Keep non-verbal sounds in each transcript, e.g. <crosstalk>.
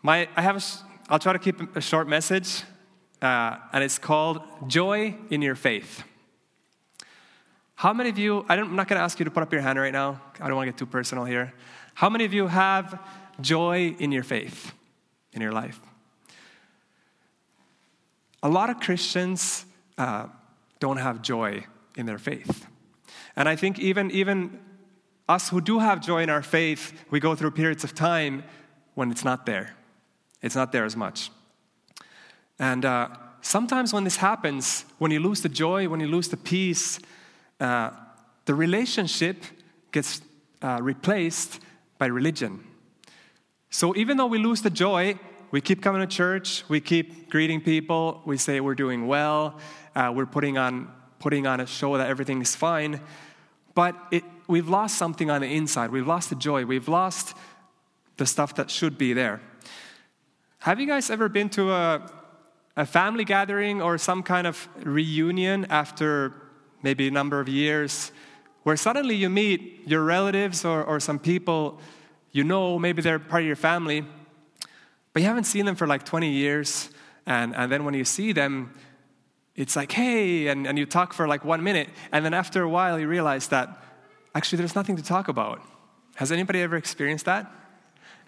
My, I have a, I'll try to keep a short message, uh, and it's called Joy in Your Faith. How many of you, I'm not going to ask you to put up your hand right now. I don't want to get too personal here. How many of you have joy in your faith, in your life? A lot of Christians uh, don't have joy in their faith. And I think even, even us who do have joy in our faith, we go through periods of time when it's not there. It's not there as much. And uh, sometimes when this happens, when you lose the joy, when you lose the peace, uh, the relationship gets uh, replaced by religion. So even though we lose the joy, we keep coming to church, we keep greeting people, we say we're doing well, uh, we're putting on, putting on a show that everything is fine, but it, we've lost something on the inside. We've lost the joy, we've lost the stuff that should be there. Have you guys ever been to a, a family gathering or some kind of reunion after maybe a number of years where suddenly you meet your relatives or, or some people you know, maybe they're part of your family, but you haven't seen them for like 20 years. And, and then when you see them, it's like, hey, and, and you talk for like one minute. And then after a while, you realize that actually there's nothing to talk about. Has anybody ever experienced that?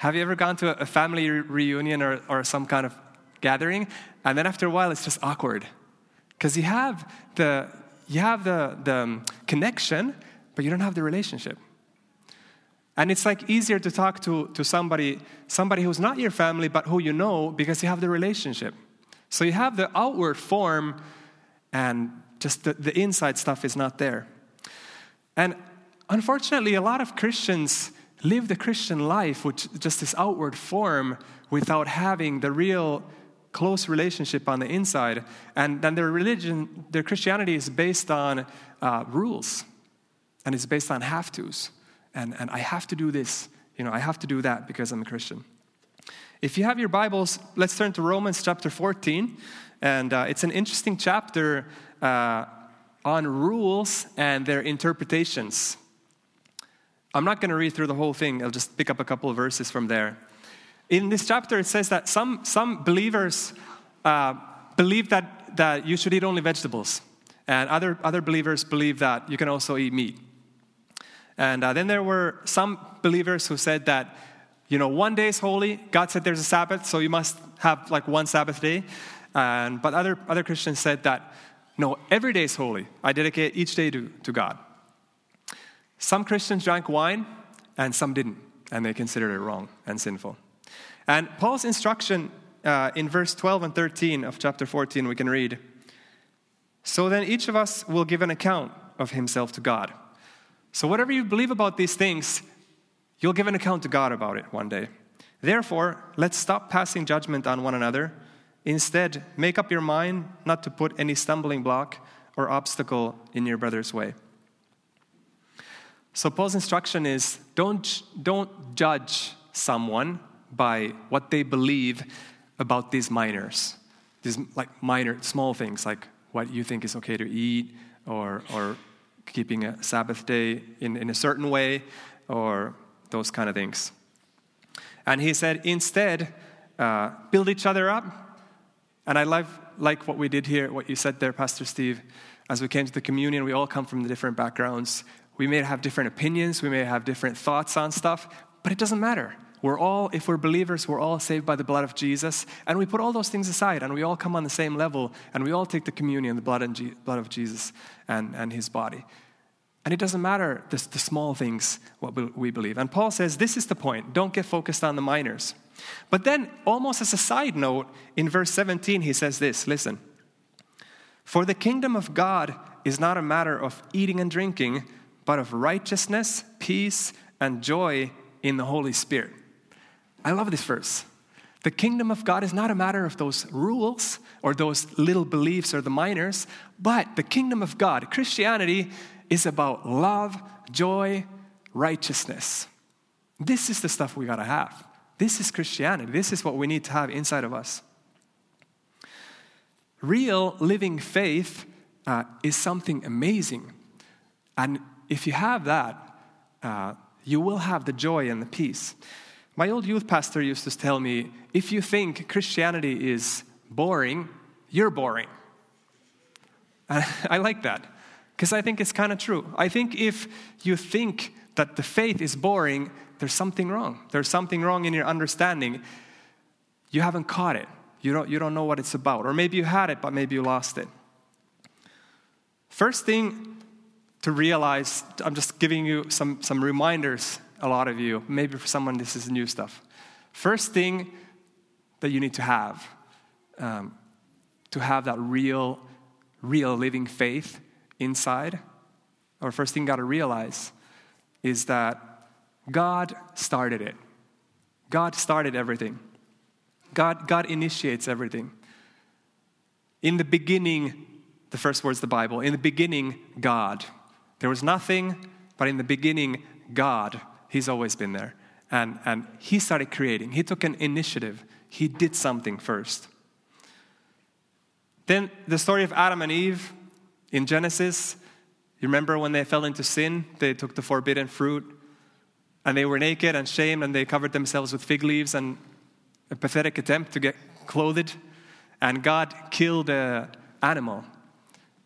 Have you ever gone to a family reunion or, or some kind of gathering? And then after a while, it's just awkward. Because you have the, you have the, the um, connection, but you don't have the relationship. And it's like easier to talk to, to somebody, somebody who's not your family, but who you know because you have the relationship. So you have the outward form, and just the, the inside stuff is not there. And unfortunately, a lot of Christians live the Christian life with just this outward form without having the real close relationship on the inside. And then their religion, their Christianity is based on uh, rules and it's based on have tos and, and I have to do this, you know, I have to do that because I'm a Christian. If you have your Bibles, let's turn to Romans chapter 14. And uh, it's an interesting chapter uh, on rules and their interpretations. I'm not going to read through the whole thing, I'll just pick up a couple of verses from there. In this chapter, it says that some, some believers uh, believe that, that you should eat only vegetables, and other, other believers believe that you can also eat meat. And uh, then there were some believers who said that, you know, one day is holy. God said there's a Sabbath, so you must have like one Sabbath day. And, but other, other Christians said that, no, every day is holy. I dedicate each day to, to God. Some Christians drank wine, and some didn't, and they considered it wrong and sinful. And Paul's instruction uh, in verse 12 and 13 of chapter 14, we can read So then each of us will give an account of himself to God. So, whatever you believe about these things, you'll give an account to God about it one day. Therefore, let's stop passing judgment on one another. Instead, make up your mind not to put any stumbling block or obstacle in your brother's way. So, Paul's instruction is don't, don't judge someone by what they believe about these minors, these like minor, small things like what you think is okay to eat or, or keeping a Sabbath day in, in a certain way, or those kind of things. And he said, instead, uh, build each other up. And I love, like what we did here, what you said there, Pastor Steve. As we came to the communion, we all come from the different backgrounds. We may have different opinions, we may have different thoughts on stuff, but it doesn't matter. We're all, if we're believers, we're all saved by the blood of Jesus. And we put all those things aside and we all come on the same level and we all take the communion, the blood, and G- blood of Jesus and, and his body. And it doesn't matter the, the small things, what we believe. And Paul says this is the point don't get focused on the minors. But then, almost as a side note, in verse 17, he says this listen. For the kingdom of God is not a matter of eating and drinking, but of righteousness, peace, and joy in the Holy Spirit. I love this verse. The kingdom of God is not a matter of those rules or those little beliefs or the minors, but the kingdom of God, Christianity, is about love, joy, righteousness. This is the stuff we gotta have. This is Christianity. This is what we need to have inside of us. Real living faith uh, is something amazing. And if you have that, uh, you will have the joy and the peace. My old youth pastor used to tell me if you think Christianity is boring, you're boring. And <laughs> I like that because I think it's kind of true. I think if you think that the faith is boring, there's something wrong. There's something wrong in your understanding. You haven't caught it. You don't, you don't know what it's about. Or maybe you had it, but maybe you lost it. First thing to realize, I'm just giving you some, some reminders, a lot of you. Maybe for someone, this is new stuff. First thing that you need to have um, to have that real, real living faith inside, or first thing you got to realize is that God started it. God started everything. God, God initiates everything. In the beginning, the first words of the Bible, in the beginning, God. There was nothing, but in the beginning, God. He's always been there. And, and He started creating. He took an initiative. He did something first. Then the story of Adam and Eve in Genesis. You remember when they fell into sin? They took the forbidden fruit and they were naked and shamed and they covered themselves with fig leaves and a pathetic attempt to get clothed. And God killed an animal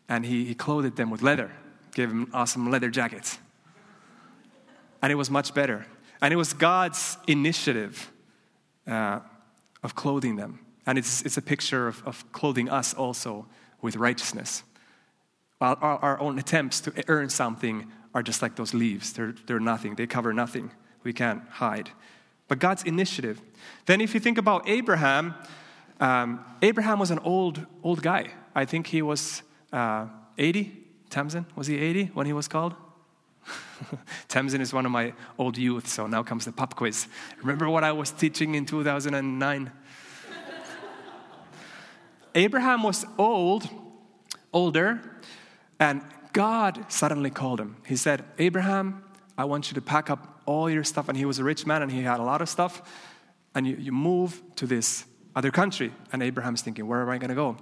and he, he clothed them with leather, gave him awesome leather jackets. And it was much better. And it was God's initiative uh, of clothing them. And it's, it's a picture of, of clothing us also with righteousness. Our, our, our own attempts to earn something are just like those leaves. They're, they're nothing, they cover nothing. We can't hide. But God's initiative. Then, if you think about Abraham, um, Abraham was an old, old guy. I think he was uh, 80. Tamsin, was he 80 when he was called? <laughs> Tamsin is one of my old youth, so now comes the pop quiz. Remember what I was teaching in 2009? <laughs> Abraham was old, older, and God suddenly called him. He said, Abraham, I want you to pack up all your stuff. And he was a rich man and he had a lot of stuff. And you, you move to this other country. And Abraham's thinking, Where am I going to go?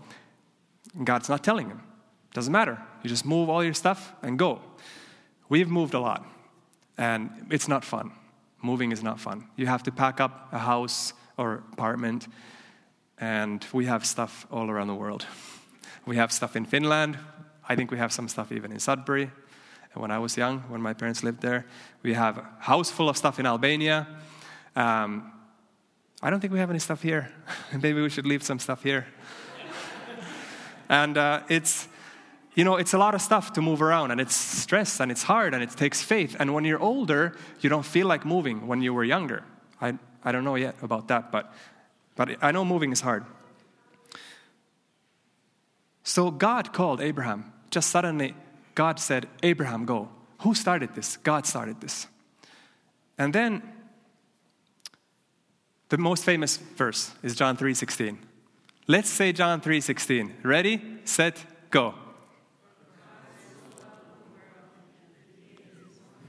And God's not telling him. Doesn't matter. You just move all your stuff and go. We've moved a lot, and it's not fun. Moving is not fun. You have to pack up a house or apartment, and we have stuff all around the world. We have stuff in Finland. I think we have some stuff even in Sudbury. And when I was young, when my parents lived there, we have a house full of stuff in Albania. Um, I don't think we have any stuff here. <laughs> Maybe we should leave some stuff here. <laughs> and uh, it's, you know, it's a lot of stuff to move around, and it's stress, and it's hard, and it takes faith. And when you're older, you don't feel like moving when you were younger. I, I don't know yet about that, but, but I know moving is hard. So God called Abraham. Just suddenly, God said, Abraham, go. Who started this? God started this. And then the most famous verse is John 3:16. Let's say John 3:16. Ready, set, go.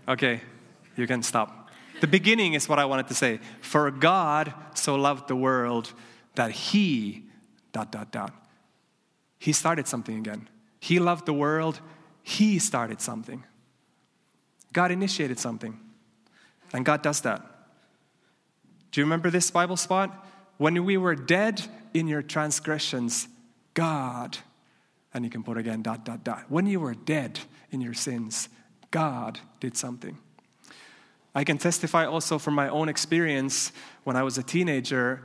Okay, you can stop. The beginning is what I wanted to say. For God so loved the world that he dot dot dot he started something again. He loved the world, He started something. God initiated something. And God does that. Do you remember this Bible spot? When we were dead in your transgressions, God, and you can put again dot, dot, dot. When you were dead in your sins, God did something. I can testify also from my own experience when I was a teenager,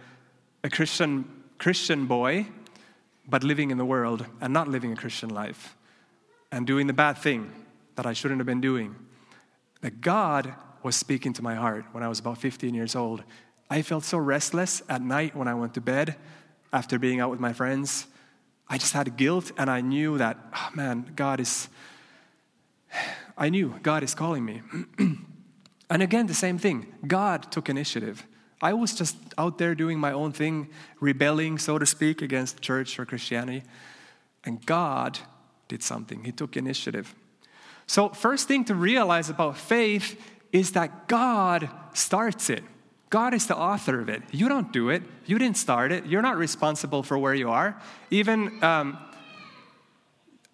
a Christian, Christian boy but living in the world and not living a Christian life and doing the bad thing that I shouldn't have been doing. That God was speaking to my heart when I was about 15 years old. I felt so restless at night when I went to bed after being out with my friends. I just had guilt and I knew that, oh man, God is, I knew God is calling me. <clears throat> and again, the same thing. God took initiative. I was just out there doing my own thing, rebelling, so to speak, against church or Christianity. And God did something, He took initiative. So, first thing to realize about faith is that God starts it. God is the author of it. You don't do it. You didn't start it. You're not responsible for where you are. Even um,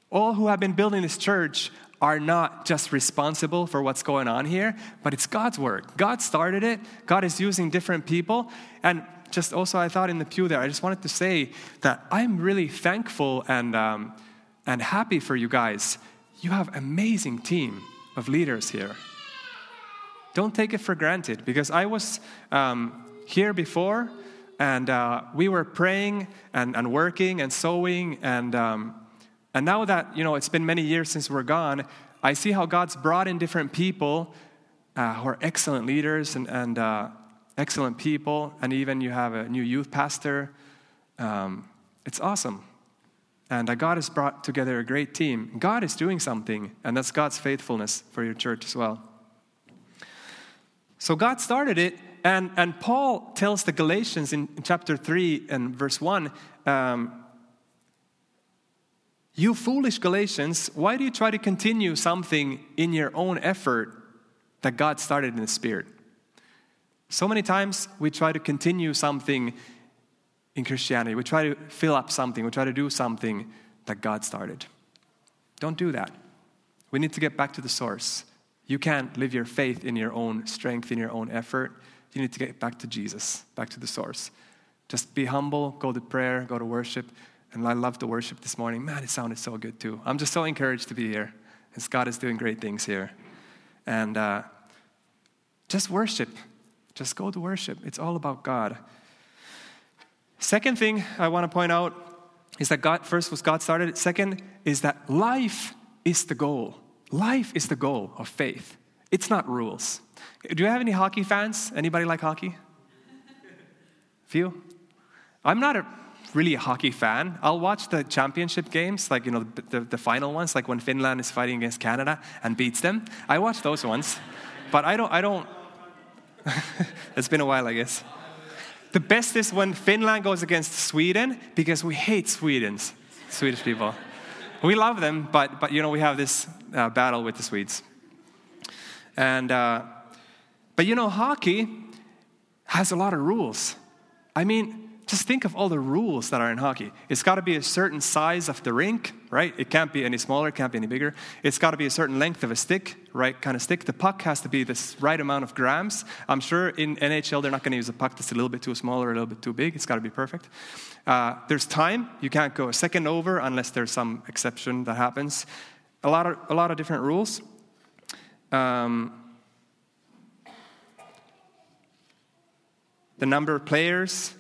all who have been building this church are not just responsible for what's going on here, but it's God's work. God started it, God is using different people. And just also, I thought in the pew there, I just wanted to say that I'm really thankful and, um, and happy for you guys. You have amazing team of leaders here. Don't take it for granted because I was um, here before and uh, we were praying and, and working and sowing and um, and now that, you know, it's been many years since we're gone, I see how God's brought in different people uh, who are excellent leaders and, and uh, excellent people. And even you have a new youth pastor. Um, it's awesome. And uh, God has brought together a great team. God is doing something, and that's God's faithfulness for your church as well. So God started it, and, and Paul tells the Galatians in, chapter 3 and verse 1 um, you foolish Galatians, why do you try to continue something in your own effort that God started in the Spirit? So many times we try to continue something in Christianity. We try to fill up something. We try to do something that God started. Don't do that. We need to get back to the source. You can't live your faith in your own strength, in your own effort. You need to get back to Jesus, back to the source. Just be humble, go to prayer, go to worship, and I love the worship this morning. Man, it sounded so good too. I'm just so encouraged to be here. As God is doing great things here. And uh, just worship. Just go to worship. It's all about God. Second thing I want to point out is that God, first was God started. Second is that life is the goal. Life is the goal of faith. It's not rules. Do you have any hockey fans? Anybody like hockey? Few? I'm not a really a hockey fan. I'll watch the championship games, like, you know, the, the, the final ones, like when Finland is fighting against Canada and beats them. I watch those ones. But I don't, I don't, <laughs> it's been a while, I guess. The best is when Finland goes against Sweden because we hate Swedes, Swedish people. We love them, but, but you know, we have this uh, battle with the Swedes. And, uh, but you know, hockey has a lot of rules. I mean, just think of all the rules that are in hockey. It's got to be a certain size of the rink, right? It can't be any smaller, it can't be any bigger. It's got to be a certain length of a stick, right kind of stick. The puck has to be this right amount of grams. I'm sure in NHL they're not going to use a puck that's a little bit too small or a little bit too big. It's got to be perfect. Uh, there's time. You can't go a second over unless there's some exception that happens. A lot of, a lot of different rules. Um, the number of players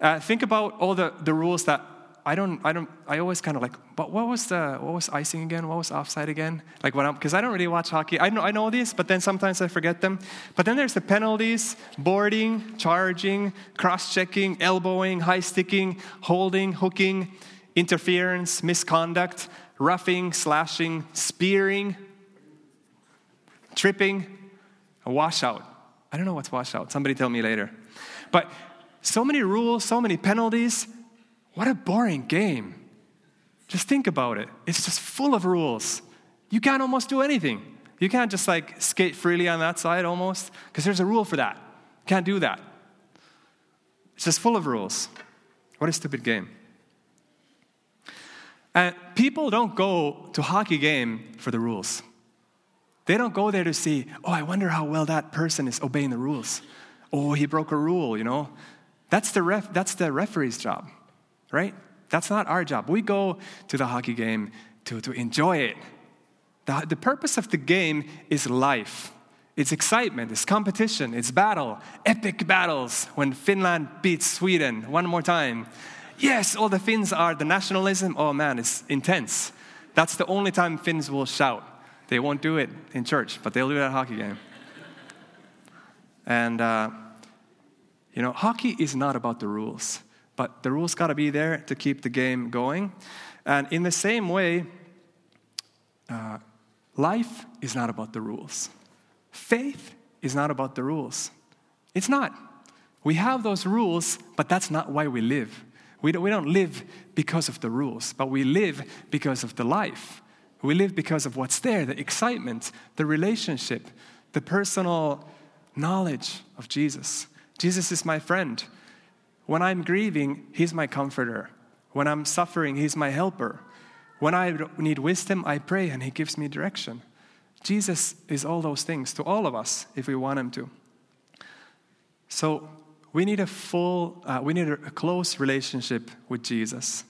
uh, think about all the, the rules that I don't, I don't, I always kind of like, but what was the, what was icing again? What was offside again? Like when I'm, because I don't really watch hockey. I know, I know these, but then sometimes I forget them. But then there's the penalties, boarding, charging, cross-checking, elbowing, high sticking, holding, hooking, interference, misconduct, roughing, slashing, spearing, tripping, a washout. I don't know what's washout. Somebody tell me later. But so many rules, so many penalties. What a boring game. Just think about it. It's just full of rules. You can't almost do anything. You can't just like skate freely on that side almost, because there's a rule for that. Can't do that. It's just full of rules. What a stupid game. And people don't go to hockey game for the rules. They don't go there to see, oh, I wonder how well that person is obeying the rules. Oh, he broke a rule, you know. That's the, ref, that's the referee's job, right? That's not our job. We go to the hockey game to, to enjoy it. The, the purpose of the game is life. It's excitement, it's competition, it's battle, epic battles when Finland beats Sweden one more time. Yes, all the Finns are the nationalism. Oh man, it's intense. That's the only time Finns will shout. They won't do it in church, but they'll do it at a hockey game. And uh, you know, hockey is not about the rules, but the rules got to be there to keep the game going. And in the same way, uh, life is not about the rules. Faith is not about the rules. It's not. We have those rules, but that's not why we live. We don't, we don't live because of the rules, but we live because of the life. We live because of what's there the excitement, the relationship, the personal knowledge of Jesus. Jesus is my friend. When I'm grieving, He's my comforter. When I'm suffering, He's my helper. When I need wisdom, I pray and He gives me direction. Jesus is all those things to all of us if we want Him to. So we need a full, uh, we need a close relationship with Jesus.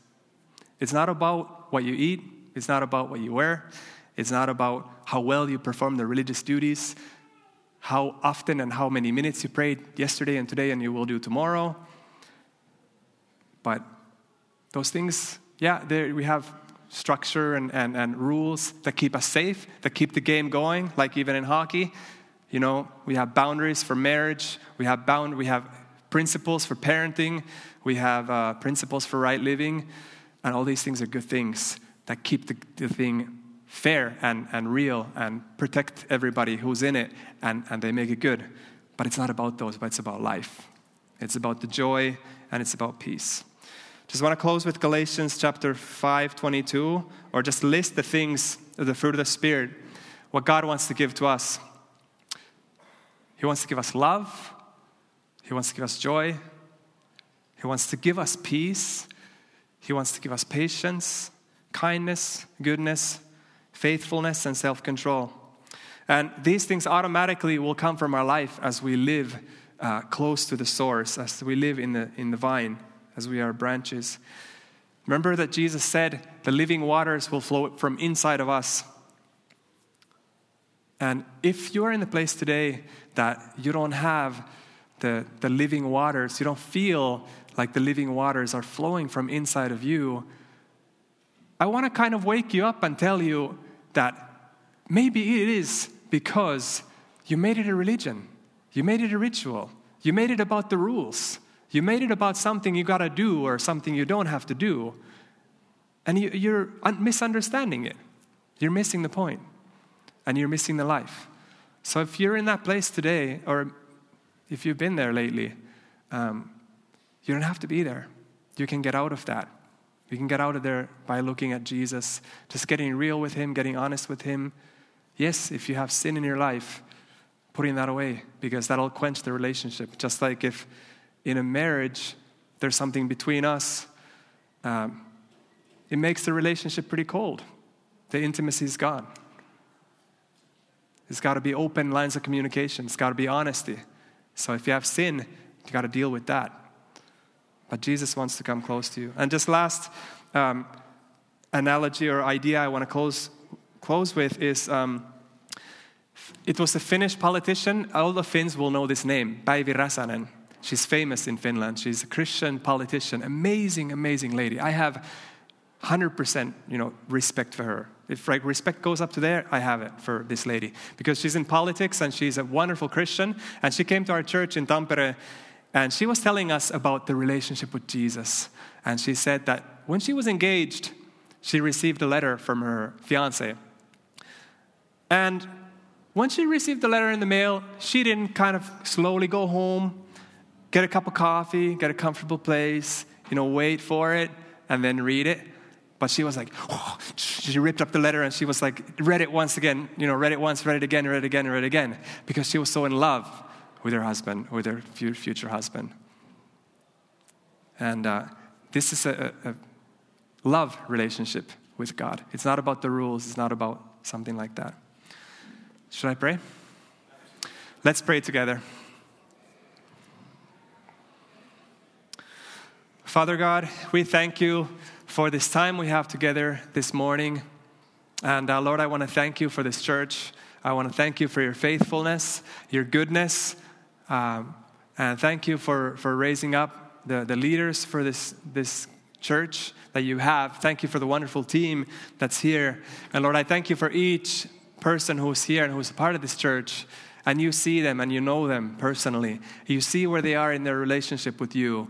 It's not about what you eat, it's not about what you wear, it's not about how well you perform the religious duties, how often and how many minutes you prayed yesterday and today and you will do tomorrow. But those things, yeah, we have structure and, and, and rules that keep us safe, that keep the game going, like even in hockey. You know, we have boundaries for marriage, we have, bound, we have principles for parenting, we have uh, principles for right living, and all these things are good things that keep the, the thing fair and, and real and protect everybody who's in it and, and they make it good. But it's not about those, but it's about life. It's about the joy and it's about peace. Just want to close with Galatians chapter 5, 22, or just list the things, of the fruit of the Spirit, what God wants to give to us. He wants to give us love, He wants to give us joy, He wants to give us peace, He wants to give us patience, kindness, goodness, faithfulness, and self control. And these things automatically will come from our life as we live uh, close to the source, as we live in the, in the vine as we are branches. Remember that Jesus said the living waters will flow from inside of us. And if you are in the place today that you don't have the, the living waters, you don't feel like the living waters are flowing from inside of you, I want to kind of wake you up and tell you that maybe it is because you made it a religion, you made it a ritual, you made it about the rules. You made it about something you got to do or something you don't have to do. And you, are misunderstanding it. You're missing the point, and you're missing the life. So if you're in that place today, or if you've been there lately, um, you don't have to be there. You can get out of that. You can get out of there by looking at Jesus, just getting real with Him, getting honest with Him. Yes, if you have sin in your life, putting that away, because that'll quench the relationship. Just like if in a marriage, there's something between us, um, it makes the relationship pretty cold. The intimacy is gone. It's got to be open lines of communication, it's got to be honesty. So if you have sin, you got to deal with that. But Jesus wants to come close to you. And just last um, analogy or idea I want to close, close with is um, it was a Finnish politician. All the Finns will know this name, Päivi Räsänen. She's famous in Finland. She's a Christian politician, amazing, amazing lady. I have 100% you know, respect for her. If like, respect goes up to there, I have it for this lady. Because she's in politics and she's a wonderful Christian. And she came to our church in Tampere and she was telling us about the relationship with Jesus. And she said that when she was engaged, she received a letter from her fiance. And when she received the letter in the mail, she didn't kind of slowly go home get a cup of coffee, get a comfortable place, you know, wait for it, and then read it. But she was like, oh, she ripped up the letter and she was like, read it once again, you know, read it once, read it again, read it again, read it again, because she was so in love with her husband, with her future husband. And uh, this is a, a love relationship with God. It's not about the rules, it's not about something like that. Should I pray? Let's pray together. Father God, we thank you for this time we have together this morning. And uh, Lord, I want to thank you for this church. I want to thank you for your faithfulness, your goodness, um, and thank you for, for raising up the, the leaders for this, this church that you have. Thank you for the wonderful team that's here. And Lord, I thank you for each person who's here and who's a part of this church. And you see them and you know them personally. You see where they are in their relationship with you.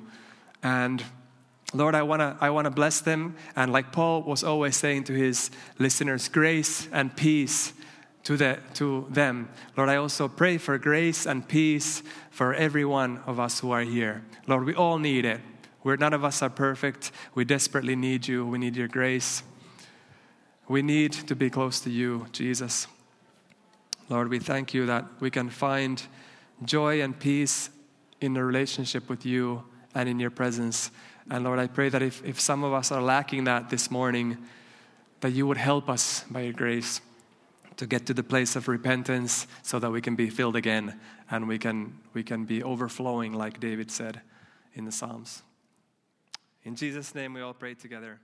And Lord, I want to I wanna bless them. And like Paul was always saying to his listeners, grace and peace to, the, to them. Lord, I also pray for grace and peace for every one of us who are here. Lord, we all need it. We're, none of us are perfect. We desperately need you. We need your grace. We need to be close to you, Jesus. Lord, we thank you that we can find joy and peace in the relationship with you and in your presence. And Lord, I pray that if, if some of us are lacking that this morning, that you would help us by your grace to get to the place of repentance so that we can be filled again and we can, we can be overflowing, like David said in the Psalms. In Jesus' name, we all pray together.